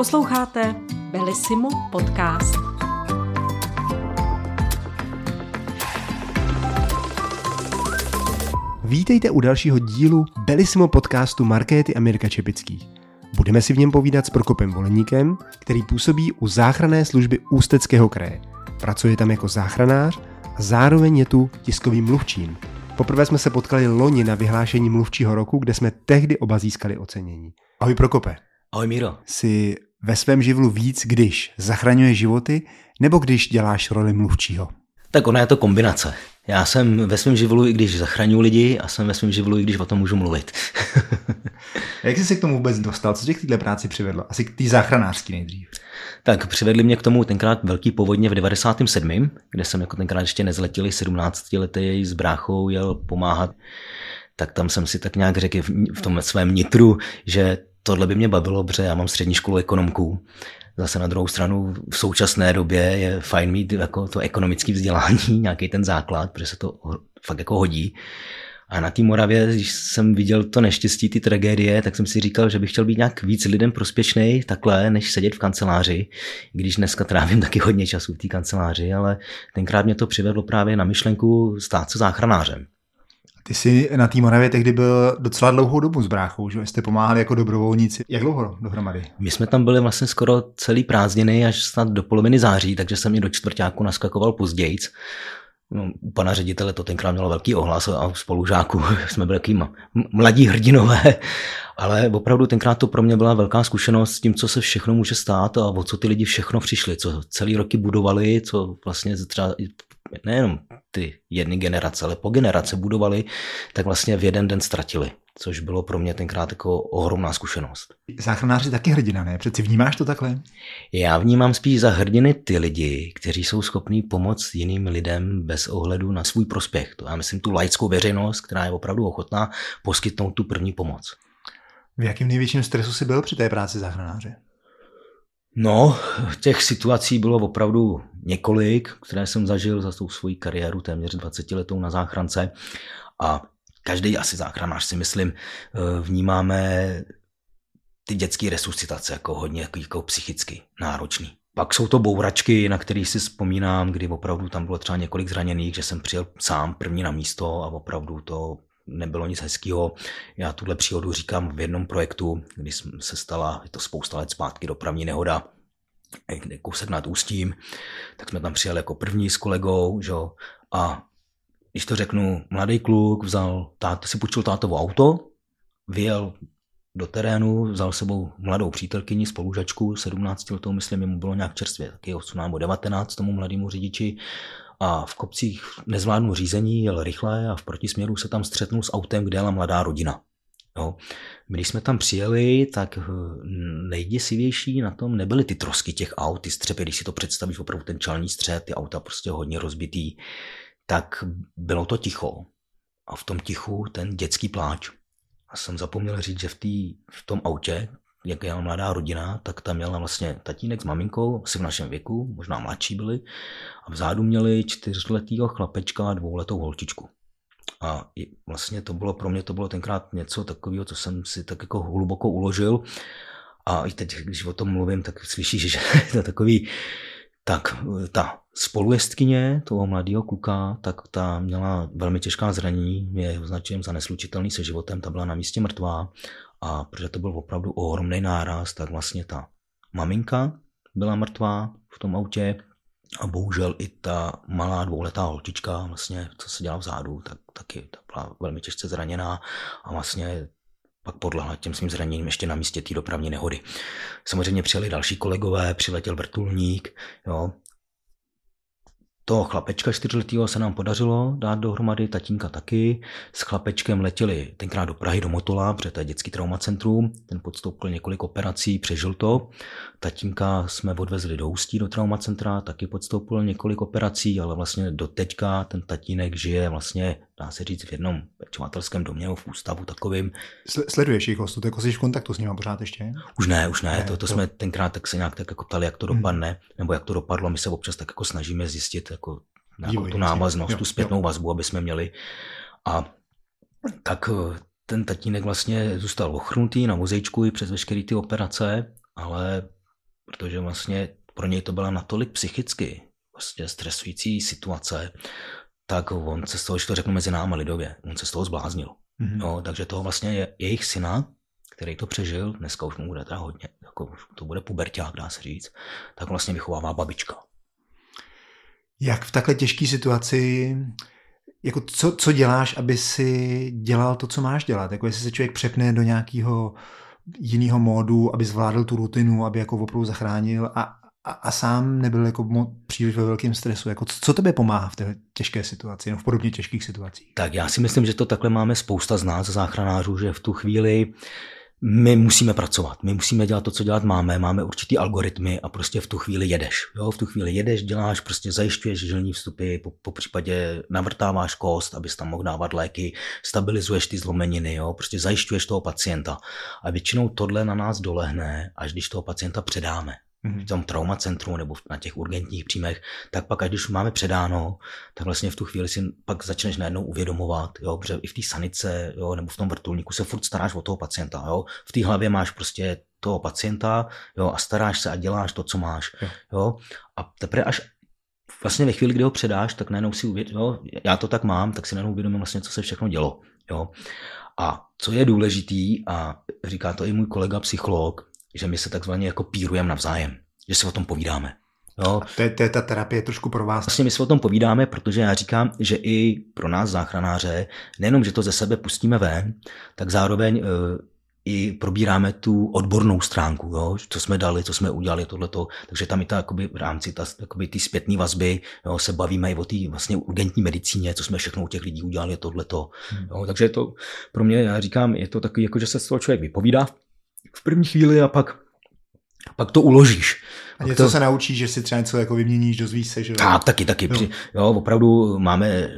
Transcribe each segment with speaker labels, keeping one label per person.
Speaker 1: Posloucháte Belissimo podcast.
Speaker 2: Vítejte u dalšího dílu Belissimo podcastu Markéty a Mirka Čepických. Budeme si v něm povídat s Prokopem Voleníkem, který působí u záchranné služby Ústeckého kraje. Pracuje tam jako záchranář a zároveň je tu tiskovým mluvčím. Poprvé jsme se potkali loni na vyhlášení mluvčího roku, kde jsme tehdy oba získali ocenění. Ahoj Prokope.
Speaker 3: Ahoj Míro.
Speaker 2: Jsi ve svém živlu víc, když zachraňuješ životy, nebo když děláš roli mluvčího?
Speaker 3: Tak ona je to kombinace. Já jsem ve svém živlu, i když zachraňuji lidi, a jsem ve svém živlu, i když o tom můžu mluvit.
Speaker 2: Jak jsi se k tomu vůbec dostal? Co tě k této práci přivedlo? Asi k té záchranářské nejdřív.
Speaker 3: Tak přivedli mě k tomu tenkrát velký povodně v 97., kde jsem jako tenkrát ještě nezletilý 17 letý s bráchou jel pomáhat. Tak tam jsem si tak nějak řekl v tom svém nitru, že tohle by mě bavilo, protože já mám střední školu ekonomku. Zase na druhou stranu v současné době je fajn mít jako to ekonomické vzdělání, nějaký ten základ, protože se to fakt jako hodí. A na té Moravě, když jsem viděl to neštěstí, ty tragédie, tak jsem si říkal, že bych chtěl být nějak víc lidem prospěšný takhle, než sedět v kanceláři. Když dneska trávím taky hodně času v té kanceláři, ale tenkrát mě to přivedlo právě na myšlenku stát se záchranářem.
Speaker 2: Ty jsi na té Moravě tehdy byl docela dlouhou dobu s bráchou, že jste pomáhali jako dobrovolníci. Jak dlouho dohromady?
Speaker 3: My jsme tam byli vlastně skoro celý prázdniny až snad do poloviny září, takže jsem mi do čtvrtáku naskakoval později. No, u pana ředitele to tenkrát mělo velký ohlas a spolužáků jsme byli takový mladí hrdinové, ale opravdu tenkrát to pro mě byla velká zkušenost s tím, co se všechno může stát a o co ty lidi všechno přišli, co celý roky budovali, co vlastně třeba nejenom ty jedny generace, ale po generace budovali, tak vlastně v jeden den ztratili což bylo pro mě tenkrát jako ohromná zkušenost.
Speaker 2: Záchranáři taky hrdina, ne? Přeci vnímáš to takhle?
Speaker 3: Já vnímám spíš za hrdiny ty lidi, kteří jsou schopní pomoct jiným lidem bez ohledu na svůj prospěch. To já myslím tu laickou veřejnost, která je opravdu ochotná poskytnout tu první pomoc.
Speaker 2: V jakém největším stresu jsi byl při té práci záchranáře?
Speaker 3: No, těch situací bylo opravdu několik, které jsem zažil za tou svoji kariéru téměř 20 letou na záchrance a každý asi záchranář si myslím, eh, vnímáme ty dětské resuscitace jako hodně jako, jako psychicky náročný. Pak jsou to bouračky, na které si vzpomínám, kdy opravdu tam bylo třeba několik zraněných, že jsem přijel sám první na místo a opravdu to nebylo nic hezkého. Já tuhle příhodu říkám v jednom projektu, kdy se stala, je to spousta let zpátky, dopravní nehoda, kousek nad Ústím, tak jsme tam přijeli jako první s kolegou, že? a když to řeknu, mladý kluk vzal, tát, si půjčil tátovo auto, vyjel do terénu, vzal sebou mladou přítelkyni, spolužačku, 17 letou, myslím, mu bylo nějak čerstvě, taky 18 nebo 19 tomu mladému řidiči a v kopcích nezvládnu řízení, jel rychle a v protisměru se tam střetnul s autem, kde jela mladá rodina. Jo. Když jsme tam přijeli, tak hm, nejděsivější na tom nebyly ty trosky těch aut, ty střepy, když si to představíš, opravdu ten čelní střed, ty auta prostě hodně rozbitý, tak bylo to ticho. A v tom tichu ten dětský pláč. A jsem zapomněl říct, že v, tý, v tom autě, jak jela mladá rodina, tak tam měla vlastně tatínek s maminkou, asi v našem věku, možná mladší byli, a vzadu měli čtyřletýho chlapečka a dvouletou holčičku. A vlastně to bylo pro mě, to bylo tenkrát něco takového, co jsem si tak jako hluboko uložil. A i teď, když o tom mluvím, tak slyšíš, že to je takový, tak ta spolujestkyně toho mladého kluka, tak ta měla velmi těžká zranění, je označujem za neslučitelný se životem, ta byla na místě mrtvá a protože to byl opravdu ohromný náraz, tak vlastně ta maminka byla mrtvá v tom autě a bohužel i ta malá dvouletá holčička, vlastně, co se dělá vzadu, tak taky ta byla velmi těžce zraněná a vlastně pak podlehla těm svým zraněním ještě na místě té dopravní nehody. Samozřejmě přijeli další kolegové, přiletěl vrtulník, jo, toho chlapečka čtyřletého se nám podařilo dát dohromady, tatínka taky. S chlapečkem letěli tenkrát do Prahy, do Motola, protože to je dětský traumacentrum. Ten podstoupil několik operací, přežil to. Tatínka jsme odvezli do Ústí, do traumacentra, taky podstoupil několik operací, ale vlastně do teďka ten tatínek žije vlastně, dá se říct, v jednom pečovatelském domě, v ústavu takovým.
Speaker 2: Sleduješ jich ostup, jako jsi v kontaktu s nimi pořád ještě?
Speaker 3: Už ne, už ne, ne to, to, to, jsme tenkrát tak se nějak tak jako ptali, jak to dopadne, hmm. nebo jak to dopadlo. My se občas tak jako snažíme zjistit, jako, jako tu návaznost, jo, tu zpětnou jo. vazbu, aby jsme měli. A tak eh, ten tatínek vlastně zůstal ochrnutý na vozejčku i přes veškeré ty operace, ale protože vlastně pro něj to byla natolik psychicky vlastně stresující situace, tak on se z toho, že to řeknu mezi náma lidově, on se z toho zbláznil. Mm-hmm. No, takže toho vlastně je jejich syna, který to přežil, dneska už mu bude teda hodně, jako to bude puberták, dá se říct, tak vlastně vychovává babička.
Speaker 2: Jak v takhle těžké situaci, jako co, co děláš, aby si dělal to, co máš dělat? Jako jestli se člověk přepne do nějakého jiného módu, aby zvládl tu rutinu, aby jako opravdu zachránil a, a, a sám nebyl jako příliš ve velkém stresu. Jako co, tebe pomáhá v té těžké situaci, no v podobně těžkých situacích?
Speaker 3: Tak já si myslím, že to takhle máme spousta z nás, záchranářů, že v tu chvíli my musíme pracovat, my musíme dělat to, co dělat máme, máme určitý algoritmy a prostě v tu chvíli jedeš. Jo? V tu chvíli jedeš, děláš, prostě zajišťuješ žilní vstupy, po, po případě navrtáváš kost, abys tam mohl dávat léky, stabilizuješ ty zlomeniny, jo? prostě zajišťuješ toho pacienta. A většinou tohle na nás dolehne, až když toho pacienta předáme v tom traumacentru nebo na těch urgentních příjmech, tak pak, když máme předáno, tak vlastně v tu chvíli si pak začneš najednou uvědomovat, jo, protože i v té sanice jo, nebo v tom vrtulníku se furt staráš o toho pacienta. Jo. V té hlavě máš prostě toho pacienta jo, a staráš se a děláš to, co máš. Jo. Jo. A teprve až vlastně ve chvíli, kdy ho předáš, tak najednou si uvědomím, jo, já to tak mám, tak si najednou uvědomím vlastně, co se všechno dělo. Jo. A co je důležitý, a říká to i můj kolega psycholog, že my se takzvaně jako pírujeme navzájem, že si o tom povídáme.
Speaker 2: Jo. To, je, to je ta terapie trošku pro vás.
Speaker 3: Vlastně my si o tom povídáme, protože já říkám, že i pro nás záchranáře, nejenom, že to ze sebe pustíme ven, tak zároveň e, i probíráme tu odbornou stránku, jo, co jsme dali, co jsme udělali, tohleto. Takže tam i ta, jakoby, v rámci ta, jakoby, ty zpětné vazby jo, se bavíme i o té vlastně urgentní medicíně, co jsme všechno u těch lidí udělali, tohleto. Hmm. Jo, takže to pro mě, já říkám, je to takový, jako že se z toho člověk vypovídá, v první chvíli a pak, pak to uložíš.
Speaker 2: A něco to... se naučíš, že si třeba něco jako vyměníš, dozvíš se, že
Speaker 3: Tak, taky, taky. Jo. jo, opravdu máme,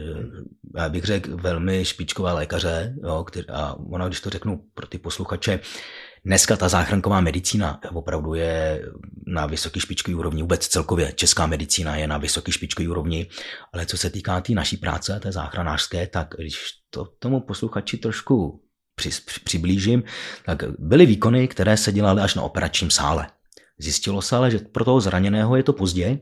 Speaker 3: já bych řekl, velmi špičkové lékaře, jo, který, a ono, když to řeknu pro ty posluchače, Dneska ta záchranková medicína opravdu je na vysoké špičkové úrovni, vůbec celkově česká medicína je na vysoké špičkové úrovni, ale co se týká té tý naší práce, té záchranářské, tak když to tomu posluchači trošku při, při, přiblížím, tak byly výkony, které se dělaly až na operačním sále. Zjistilo se ale, že pro toho zraněného je to pozdě,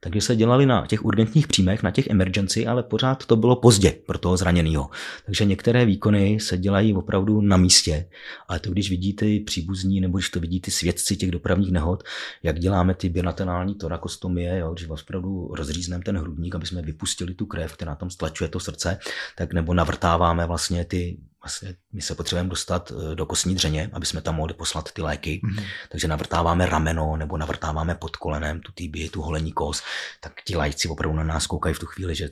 Speaker 3: takže se dělali na těch urgentních příjmech, na těch emergency, ale pořád to bylo pozdě pro toho zraněného. Takže některé výkony se dělají opravdu na místě, ale to když vidíte příbuzní nebo když to vidíte svědci těch dopravních nehod, jak děláme ty bilaterální torakostomie, jo, když opravdu rozřízneme ten hrudník, aby jsme vypustili tu krev, která tam stlačuje to srdce, tak nebo navrtáváme vlastně ty vlastně my se potřebujeme dostat eh, do kostní dřeně, aby jsme tam mohli poslat ty léky. Mm-hmm. Takže navrtáváme rameno nebo navrtáváme pod kolenem tu týby, tu holení kost, tak ti lajci opravdu na nás koukají v tu chvíli, že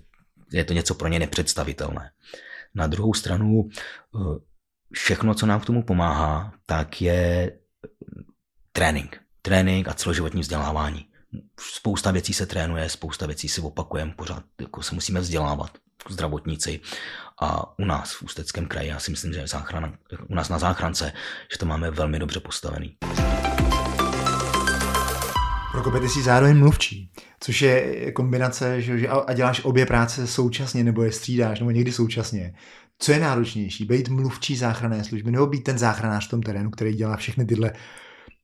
Speaker 3: je to něco pro ně nepředstavitelné. Na druhou stranu eh, všechno, co nám k tomu pomáhá, tak je trénink. Trénink a celoživotní vzdělávání. Spousta věcí se trénuje, spousta věcí si opakujeme, pořád jako se musíme vzdělávat zdravotníci a u nás v Ústeckém kraji, já si myslím, že záchrana, u nás na záchrance, že to máme velmi dobře postavený.
Speaker 2: Prokope, ty jsi zároveň mluvčí, což je kombinace, že, a děláš obě práce současně, nebo je střídáš, nebo někdy současně. Co je náročnější, být mluvčí záchranné služby, nebo být ten záchranář v tom terénu, který dělá všechny tyhle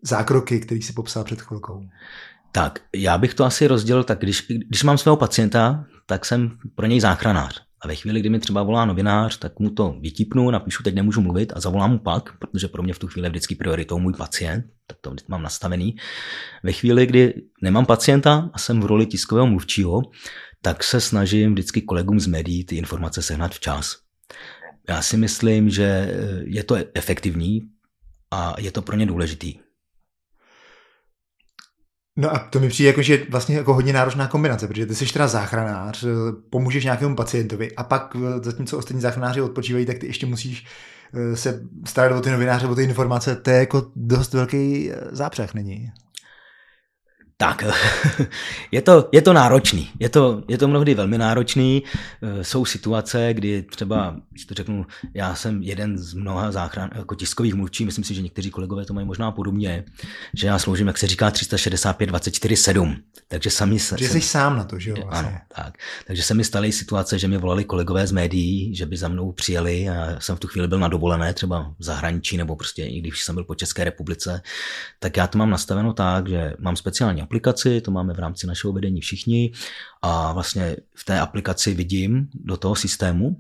Speaker 2: zákroky, který si popsal před chvilkou?
Speaker 3: Tak, já bych to asi rozdělil tak, když, když mám svého pacienta, tak jsem pro něj záchranář. A ve chvíli, kdy mi třeba volá novinář, tak mu to vytipnu, napíšu, teď nemůžu mluvit a zavolám mu pak, protože pro mě v tu chvíli je vždycky prioritou můj pacient, tak to mám nastavený. Ve chvíli, kdy nemám pacienta a jsem v roli tiskového mluvčího, tak se snažím vždycky kolegům z médií ty informace sehnat včas. Já si myslím, že je to efektivní a je to pro ně důležitý.
Speaker 2: No a to mi přijde jako, že vlastně jako hodně náročná kombinace, protože ty jsi teda záchranář, pomůžeš nějakému pacientovi a pak eh, zatímco ostatní záchranáři odpočívají, tak ty ještě musíš eh, se starat o ty novináře, o ty informace, to je jako dost velký eh, zápřeh, není?
Speaker 3: Tak, je to, je to náročný. Je to, je to mnohdy velmi náročný. Eh, jsou situace, kdy třeba, když to řeknu, já jsem jeden z mnoha záchran, jako tiskových mluvčí, myslím si, že někteří kolegové to mají možná podobně, že já sloužím, jak se říká, 365 24 7. Takže sami se...
Speaker 2: Že jsi sám na to, že jo? Vlastně.
Speaker 3: Ano, tak. Takže se mi staly situace, že mi volali kolegové z médií, že by za mnou přijeli a já jsem v tu chvíli byl na dovolené, třeba v zahraničí, nebo prostě i když jsem byl po České republice, tak já to mám nastaveno tak, že mám speciální aplikaci, to máme v rámci našeho vedení všichni a vlastně v té aplikaci vidím do toho systému,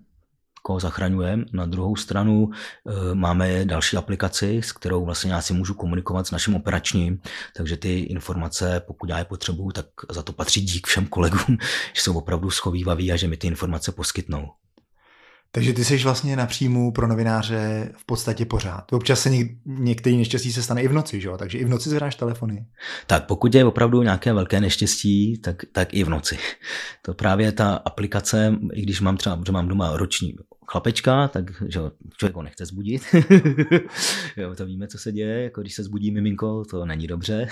Speaker 3: koho zachraňujeme. Na druhou stranu e, máme další aplikaci, s kterou vlastně já si můžu komunikovat s naším operačním, takže ty informace, pokud já je potřebuju, tak za to patří dík všem kolegům, že jsou opravdu schovývaví a že mi ty informace poskytnou.
Speaker 2: Takže ty jsi vlastně na příjmu pro novináře v podstatě pořád. Občas se něk- některý neštěstí se stane i v noci, že? Takže i v noci zvedáš telefony.
Speaker 3: Tak pokud je opravdu nějaké velké neštěstí, tak, tak i v noci. To právě ta aplikace, i když mám třeba, že mám doma roční chlapečka, tak že člověk ho nechce zbudit. jo, to víme, co se děje, jako když se zbudí miminko, to není dobře.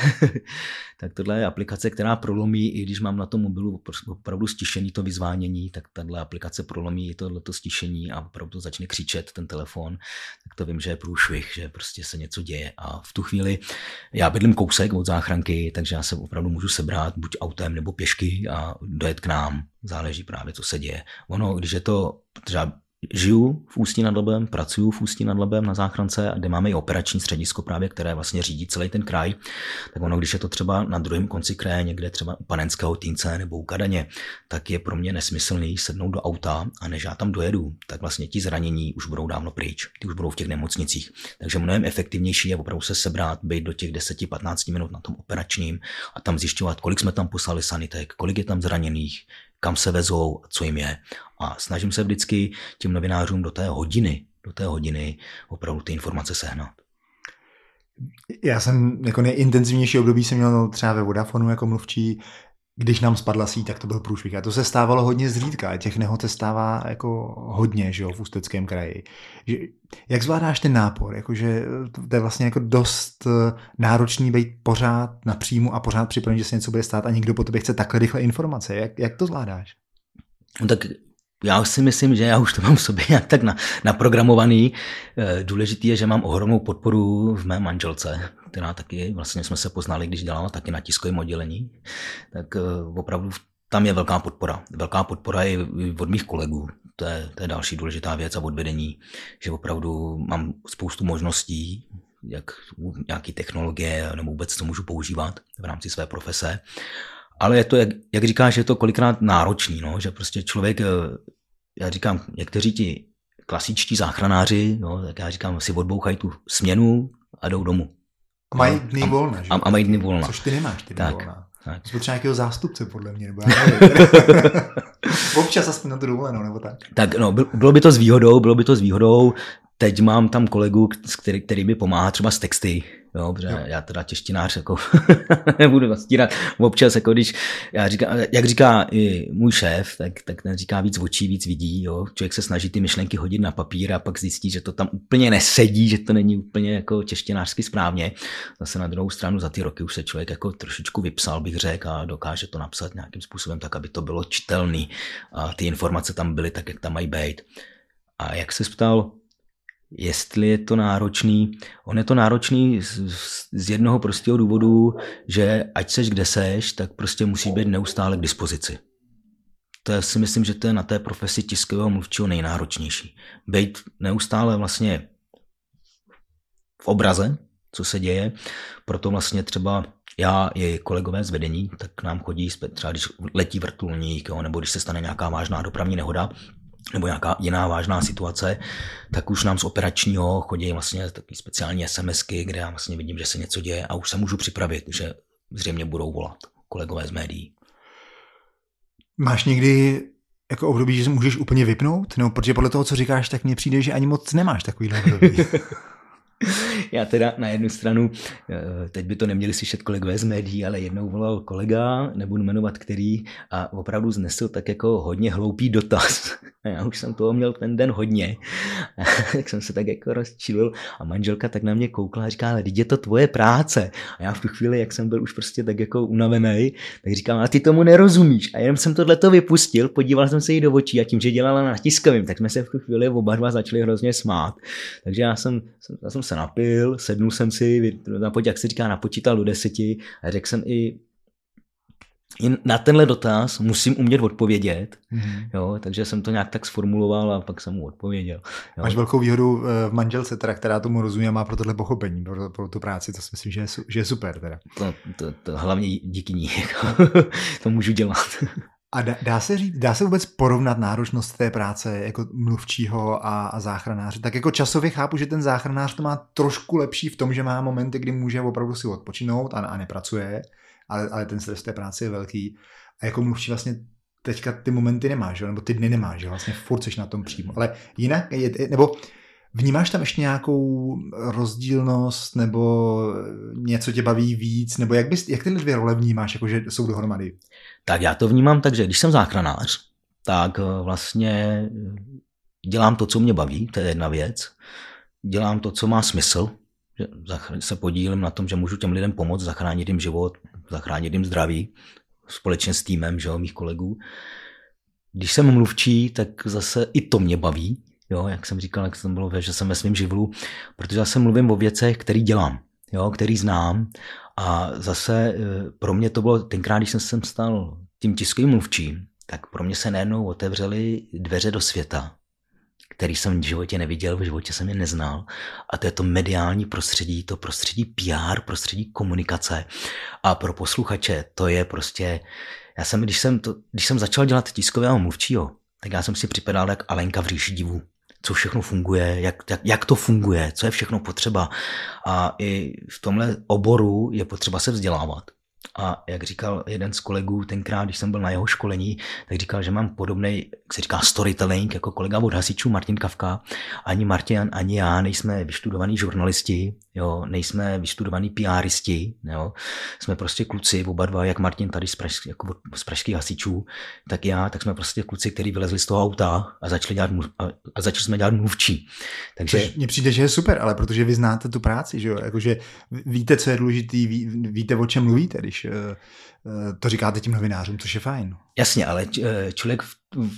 Speaker 3: tak tohle je aplikace, která prolomí, i když mám na tom mobilu opravdu stišený to vyzvánění, tak tahle aplikace prolomí tohleto stišení a opravdu začne křičet ten telefon, tak to vím, že je průšvih, že prostě se něco děje. A v tu chvíli já bydlím kousek od záchranky, takže já se opravdu můžu sebrat buď autem nebo pěšky a dojet k nám. Záleží právě, co se děje. Ono, když je to třeba žiju v Ústí nad Labem, pracuju v Ústí nad Labem na záchrance, kde máme i operační středisko právě, které vlastně řídí celý ten kraj, tak ono, když je to třeba na druhém konci kraje, někde třeba u Panenského Týnce nebo u Kadaně, tak je pro mě nesmyslný sednout do auta a než já tam dojedu, tak vlastně ti zranění už budou dávno pryč, ty už budou v těch nemocnicích. Takže mnohem efektivnější je opravdu se sebrat, být do těch 10-15 minut na tom operačním a tam zjišťovat, kolik jsme tam poslali sanitek, kolik je tam zraněných, kam se vezou, co jim je. A snažím se vždycky těm novinářům do té hodiny, do té hodiny opravdu ty informace sehnat.
Speaker 2: Já jsem jako nejintenzivnější období jsem měl třeba ve Vodafonu jako mluvčí, když nám spadla síť, tak to byl průšvih. A to se stávalo hodně zřídka. Těch nehod se stává jako hodně že jo, v Ústeckém kraji. Že, jak zvládáš ten nápor? Jakože to je vlastně jako dost eh, náročný být pořád na příjmu a pořád připravený, že se něco bude stát a někdo po tobě chce takhle rychle informace. Jak, jak to zvládáš?
Speaker 3: No tak já si myslím, že já už to mám v sobě nějak tak na, naprogramovaný. Eh, důležitý je, že mám ohromnou podporu v mé manželce, která taky, vlastně jsme se poznali, když dělala taky na tiskovém oddělení, tak eh, opravdu tam je velká podpora. Velká podpora i od mých kolegů. To je, to je další důležitá věc a odvedení, že opravdu mám spoustu možností, jak nějaké technologie nebo vůbec co můžu používat v rámci své profese. Ale je to, jak, jak říkáš, je to kolikrát náročný, no, že prostě člověk, eh, já říkám, někteří ti klasičtí záchranáři, no, tak já říkám, si odbouchají tu směnu a jdou domů.
Speaker 2: A mají dny volna, že?
Speaker 3: A, a mají dny volna.
Speaker 2: Což ty nemáš, ty dny
Speaker 3: tak,
Speaker 2: volna.
Speaker 3: Tak.
Speaker 2: Jsi potřeba nějakého zástupce, podle mě, nebo já nevím. Občas aspoň na to dovolenou, nebo tak.
Speaker 3: Tak no, bylo by to s výhodou, bylo by to s výhodou. Teď mám tam kolegu, který, který mi pomáhá třeba s texty, Jo, protože jo. já teda těštinář jako nebudu nastírat. Občas, jako když, já říká, jak říká i můj šéf, tak, tak ten říká víc očí, víc vidí. Jo. Člověk se snaží ty myšlenky hodit na papír a pak zjistí, že to tam úplně nesedí, že to není úplně jako těštinářsky správně. Zase na druhou stranu za ty roky už se člověk jako trošičku vypsal, bych řekl, a dokáže to napsat nějakým způsobem tak, aby to bylo čitelný a ty informace tam byly tak, jak tam mají být. A jak se ptal, jestli je to náročný. On je to náročný z, z jednoho prostého důvodu, že ať seš kde seš, tak prostě musí být neustále k dispozici. To je, si myslím, že to je na té profesi tiskového mluvčího nejnáročnější. Být neustále vlastně v obraze, co se děje, proto vlastně třeba já i kolegové z vedení, tak k nám chodí, třeba když letí vrtulník, jo, nebo když se stane nějaká vážná dopravní nehoda, nebo nějaká jiná vážná situace, tak už nám z operačního chodí vlastně taky speciální SMSky, kde já vlastně vidím, že se něco děje a už se můžu připravit, že zřejmě budou volat kolegové z médií.
Speaker 2: Máš někdy jako období, že můžeš úplně vypnout? Nebo protože podle toho, co říkáš, tak mně přijde, že ani moc nemáš takový období.
Speaker 3: Já teda na jednu stranu, eh, teď by to neměli slyšet kolegové z médií, ale jednou volal kolega, nebudu jmenovat který, a opravdu znesl tak jako hodně hloupý dotaz. A já už jsem toho měl ten den hodně, tak jsem se tak jako rozčilil a manželka tak na mě koukla a říká, ale je to tvoje práce. A já v tu chvíli, jak jsem byl už prostě tak jako unavený, tak říkám, a ty tomu nerozumíš. A jenom jsem tohle to vypustil, podíval jsem se jí do očí a tím, že dělala na tiskovým, tak jsme se v tu chvíli oba dva začali hrozně smát. Takže já jsem, já jsem se napil, sednul jsem si, jak se říká, napočítal do deseti a řekl jsem i na tenhle dotaz musím umět odpovědět, mm-hmm. jo, takže jsem to nějak tak sformuloval a pak jsem mu odpověděl.
Speaker 2: Jo. Máš velkou výhodu eh, v manželce, teda, která tomu rozumí a má pro tohle pochopení, pro, pro tu práci, to si myslím, že je, že je super. Teda.
Speaker 3: To, to, to hlavně díky ní, to můžu dělat.
Speaker 2: A dá, dá se říct, dá se vůbec porovnat náročnost té práce jako mluvčího a, a záchranáře? Tak jako časově chápu, že ten záchranář to má trošku lepší v tom, že má momenty, kdy může opravdu si odpočinout a, a nepracuje, ale, ale ten stres té práce je velký. A jako mluvčí vlastně teďka ty momenty nemáš, nebo ty dny nemáš, vlastně furt jsi na tom přímo. Ale jinak, je, nebo Vnímáš tam ještě nějakou rozdílnost nebo něco tě baví víc? Nebo jak, bys, jak tyhle dvě role vnímáš, jako že jsou dohromady?
Speaker 3: Tak já to vnímám tak, že když jsem záchranář, tak eh, vlastně eh, dělám to, co mě baví, to je jedna věc. Dělám to, co má smysl, že se podílím na tom, že můžu těm lidem pomoct, zachránit jim život, zachránit jim zdraví, společně s týmem že, mých kolegů. Když jsem mluvčí, tak zase i to mě baví, jo, jak jsem říkal, jak jsem bylo, že jsem ve svém živlu, protože já se mluvím o věcech, který dělám, jo, který znám a zase eh, pro mě to bylo tenkrát, když jsem se stal tím tiskovým mluvčím, tak pro mě se najednou otevřely dveře do světa, který jsem v životě neviděl, v životě jsem je neznal. A to je to mediální prostředí, to prostředí PR, prostředí komunikace. A pro posluchače to je prostě, já jsem, když jsem, to, když jsem začal dělat tiskového mluvčího, tak já jsem si připadal jak Alenka v říši divu co všechno funguje, jak, jak, jak to funguje, co je všechno potřeba. A i v tomhle oboru je potřeba se vzdělávat. A jak říkal jeden z kolegů tenkrát, když jsem byl na jeho školení, tak říkal, že mám podobný, jak se říká, storytelling jako kolega od hasičů Martin Kavka. Ani Martin, ani já nejsme vyštudovaní žurnalisti, jo, nejsme vystudovaní PRisti, jo. Jsme prostě kluci, oba dva, jak Martin tady z, praž, jako z pražských hasičů, tak já, tak jsme prostě kluci, kteří vylezli z toho auta a začali, dělat, a, a začali jsme dělat mluvčí.
Speaker 2: Takže... Mně přijde, že je super, ale protože vy znáte tu práci, že jo, jakože víte, co je důležitý, ví, víte, o čem mluvíte, товарищ to říkáte tím novinářům, což je fajn.
Speaker 3: Jasně, ale eh, člověk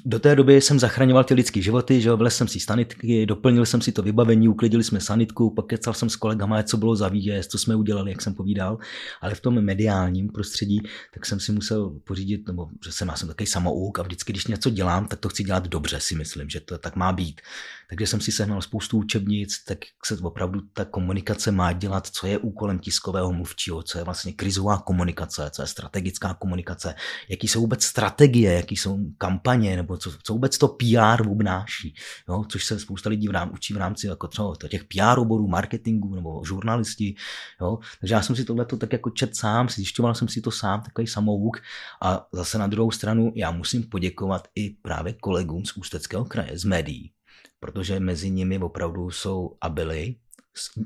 Speaker 3: do té doby jsem zachraňoval ty lidské životy, že vlez jsem si sanitky, doplnil jsem si to vybavení, uklidili jsme sanitku, pak kecal jsem s kolegama, co bylo za výjezd, co jsme udělali, jak jsem povídal, ale v tom mediálním prostředí, tak jsem si musel pořídit, nebo že jsem, já jsem takový samouk a vždycky, když něco dělám, tak to chci dělat dobře, si myslím, že to tak má být. Takže jsem si sehnal spoustu učebnic, tak se opravdu ta komunikace má dělat, co je úkolem tiskového mluvčího, co je vlastně krizová komunikace, co je strategická komunikace, jaký jsou vůbec strategie, jaký jsou kampaně, nebo co, co vůbec to PR obnáší, jo? což se spousta lidí v rám, učí v rámci jako třeba těch PR oborů, marketingu nebo žurnalisti. Jo? Takže já jsem si tohle tak jako čet sám, zjišťoval jsem si to sám, takový samouk. A zase na druhou stranu já musím poděkovat i právě kolegům z Ústeckého kraje, z médií, protože mezi nimi opravdu jsou a byli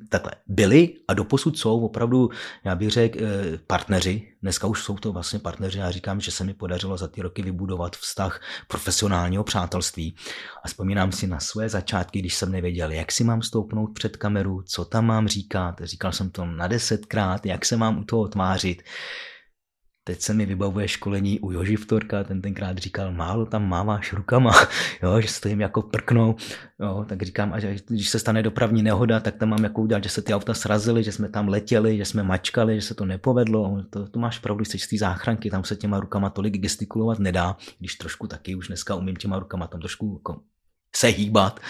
Speaker 3: takhle, byli a doposud jsou opravdu, já bych řekl, eh, partneři. Dneska už jsou to vlastně partneři. Já říkám, že se mi podařilo za ty roky vybudovat vztah profesionálního přátelství. A vzpomínám si na své začátky, když jsem nevěděl, jak si mám stoupnout před kameru, co tam mám říkat. Říkal jsem to na desetkrát, jak se mám u toho tvářit. Teď se mi vybavuje školení u Joži Vtorka, ten tenkrát říkal, málo tam máváš rukama, jo, že stojím jako prknou, jo, tak říkám, a když se stane dopravní nehoda, tak tam mám jako udělat, že se ty auta srazily, že jsme tam letěli, že jsme mačkali, že se to nepovedlo, to, to máš pravdu, jsi z té záchranky, tam se těma rukama tolik gestikulovat nedá, když trošku taky už dneska umím těma rukama tam trošku jako se hýbat.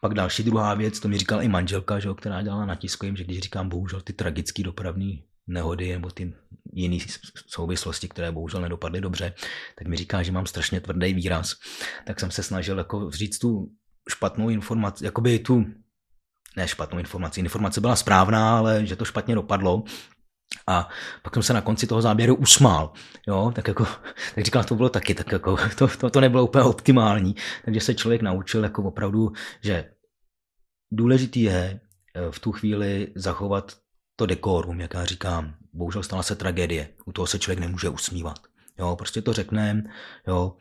Speaker 3: Pak další druhá věc, to mi říkala i manželka, že, která dělala na tiskovým, že když říkám bohužel ty tragické dopravní nehody nebo ty jiné souvislosti, které bohužel nedopadly dobře, tak mi říká, že mám strašně tvrdý výraz. Tak jsem se snažil jako říct tu špatnou informaci, jakoby tu, ne špatnou informaci, informace byla správná, ale že to špatně dopadlo, a pak jsem se na konci toho záběru usmál, jo, tak jako, tak říkal, to bylo taky, tak jako, to, to, to nebylo úplně optimální, takže se člověk naučil jako opravdu, že důležitý je v tu chvíli zachovat to dekorum, jak já říkám. Bohužel stala se tragédie, u toho se člověk nemůže usmívat. Jo, prostě to řekneme, jo,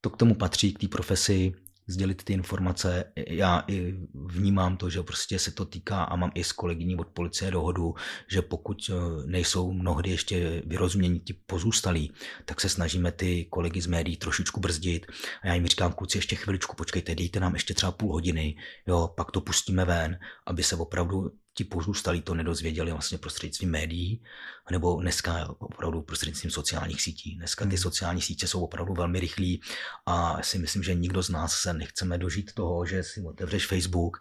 Speaker 3: to k tomu patří, k té profesi, sdělit ty informace. Já i vnímám to, že prostě se to týká a mám i s kolegyní od policie dohodu, že pokud eh, nejsou mnohdy ještě vyrozumění ti pozůstalí, tak se snažíme ty kolegy z médií trošičku brzdit. A já jim říkám, kluci, ještě chviličku, počkejte, dejte nám ještě třeba půl hodiny, jo, pak to pustíme ven, aby se opravdu ti pozůstalí to nedozvěděli vlastně prostřednictvím médií, nebo dneska opravdu prostřednictvím sociálních sítí. Dneska ty hmm. sociální sítě jsou opravdu velmi rychlí a si myslím, že nikdo z nás se nechceme dožít toho, že si otevřeš Facebook,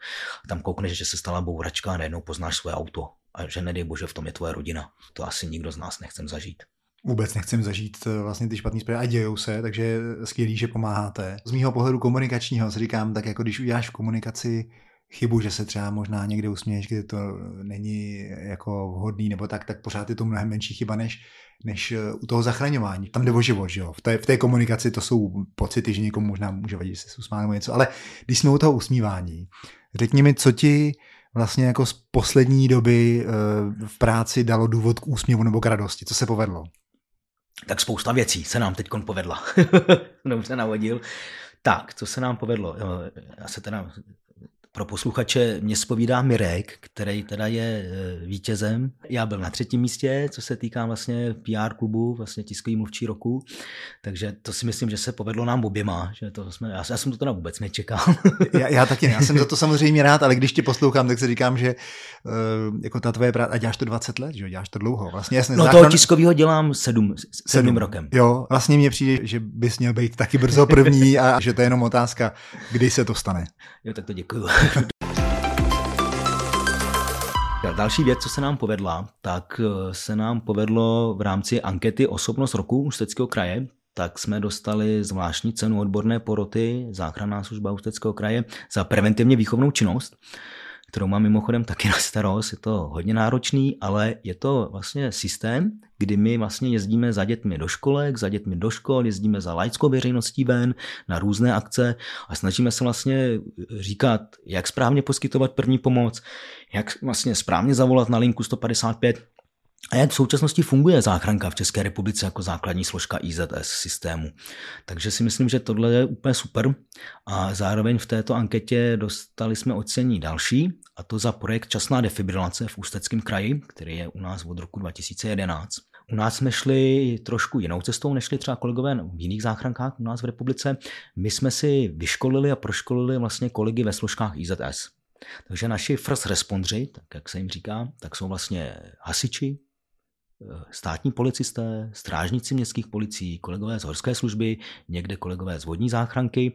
Speaker 3: tam koukneš, že se stala bouračka a najednou poznáš své auto a že nedej bože v tom je tvoje rodina. To asi nikdo z nás nechcem zažít.
Speaker 2: Vůbec nechcem zažít eh, vlastně ty špatné zprávy a dějou se, takže skvělý, že pomáháte. Z mýho pohledu komunikačního si říkám, tak jako když uděláš v komunikaci chybu, že se třeba možná někde usměješ, kde to není jako vhodný nebo tak, tak pořád je to mnohem menší chyba než, než eh, u toho zachraňování. Tam jde o život, že jo. V té, v té komunikaci to jsou pocity, že někomu možná může vadit, že se usmá nebo něco, ale když jsme u toho usmívání, řekni mi, co ti vlastně jako z poslední doby eh, v práci dalo důvod k úsměvu nebo k radosti, co se povedlo?
Speaker 3: Tak spousta věcí se nám teď povedla. Dobře navodil. Tak, co se nám povedlo? Já se teda pro posluchače mě spovídá Mirek, který teda je e, vítězem. Já byl na třetím místě, co se týká vlastně PR klubu, vlastně tiskový mluvčí roku. Takže to si myslím, že se povedlo nám oběma. Že to jsme, já, já jsem to teda vůbec nečekal.
Speaker 2: já, já taky ne, já jsem za to samozřejmě rád, ale když tě poslouchám, tak si říkám, že uh, jako ta tvoje práce, a děláš to 20 let, že děláš to dlouho. Vlastně jasně,
Speaker 3: no záchran... toho tiskového dělám sedm, sedm rokem.
Speaker 2: Jo, vlastně mně přijde, že bys měl být taky brzo první a že to je jenom otázka, kdy se to stane.
Speaker 3: Jo, tak to děkuju. Další věc, co se nám povedla, tak eh, se nám povedlo v rámci ankety Osobnost roku Ústeckého kraje, tak jsme dostali zvláštní cenu odborné poroty záchranná služba Ústeckého kraje za preventivně výchovnou činnost kterou mám mimochodem taky na starost. Je to hodně náročný, ale je to vlastně systém, kdy my vlastně jezdíme za dětmi do školek, za dětmi do škol, jezdíme za laickou veřejností ven na různé akce a snažíme se vlastně říkat, jak správně poskytovat první pomoc, jak vlastně správně zavolat na linku 155, a jak v současnosti funguje záchranka v České republice jako základní složka IZS systému. Takže si myslím, že tohle je úplně super. A zároveň v této anketě dostali jsme ocení další, a to za projekt Časná defibrilace v Ústeckém kraji, který je u nás od roku 2011. U nás jsme šli trošku jinou cestou, než šli třeba kolegové v jiných záchrankách u nás v republice. My jsme si vyškolili a proškolili vlastně kolegy ve složkách IZS. Takže naši first respondři, tak jak se jim říká, tak jsou vlastně hasiči, státní policisté, strážníci městských policií, kolegové z horské služby, někde kolegové z vodní záchranky.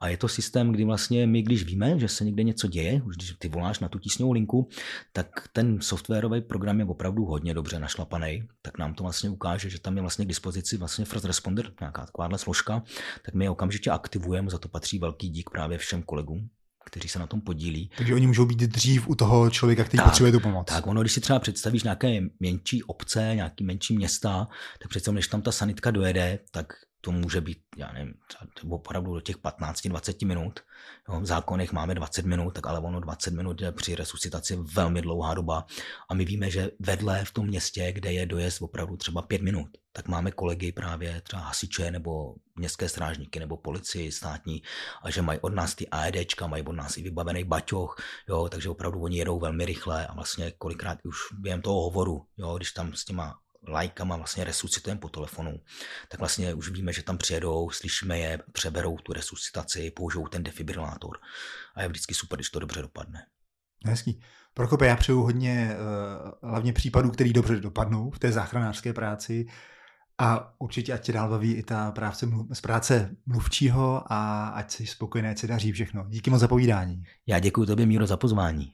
Speaker 3: A je to systém, kdy vlastně my, když víme, že se někde něco děje, už když ty voláš na tu tísňovou linku, tak ten softwarový program je opravdu hodně dobře našlapaný, tak nám to vlastně ukáže, že tam je vlastně k dispozici vlastně first responder, nějaká takováhle složka, tak my je okamžitě aktivujeme, za to patří velký dík právě všem kolegům, kteří se na tom podílí.
Speaker 2: Takže oni můžou být dřív u toho člověka, který tak, potřebuje tu pomoc.
Speaker 3: Tak ono, když si třeba představíš nějaké menší obce, nějaké menší města, tak přece než tam ta sanitka dojede, tak to může být, já nevím, třeba opravdu do těch 15-20 minut. Jo, v zákonech máme 20 minut, tak ale ono 20 minut je při resuscitaci velmi dlouhá doba. A my víme, že vedle v tom městě, kde je dojezd opravdu třeba 5 minut, tak máme kolegy právě třeba hasiče nebo městské strážníky nebo policii státní a že mají od nás ty AEDčka, mají od nás i vybavený baťoch, jo, takže opravdu oni jedou velmi rychle a vlastně kolikrát už během toho hovoru, jo, když tam s těma lajkama vlastně resuscitujeme po telefonu, tak vlastně už víme, že tam přijedou, slyšíme je, přeberou tu resuscitaci, použijou ten defibrilátor a je vždycky super, když to dobře dopadne.
Speaker 2: Hezký. Prokope, já přeju hodně uh, hlavně případů, který dobře dopadnou v té záchranářské práci a určitě ať tě dál baví i ta práce, z práce mluvčího a ať jsi spokojený, ať se daří všechno. Díky moc za povídání.
Speaker 3: Já děkuji tobě, Míro, za pozvání.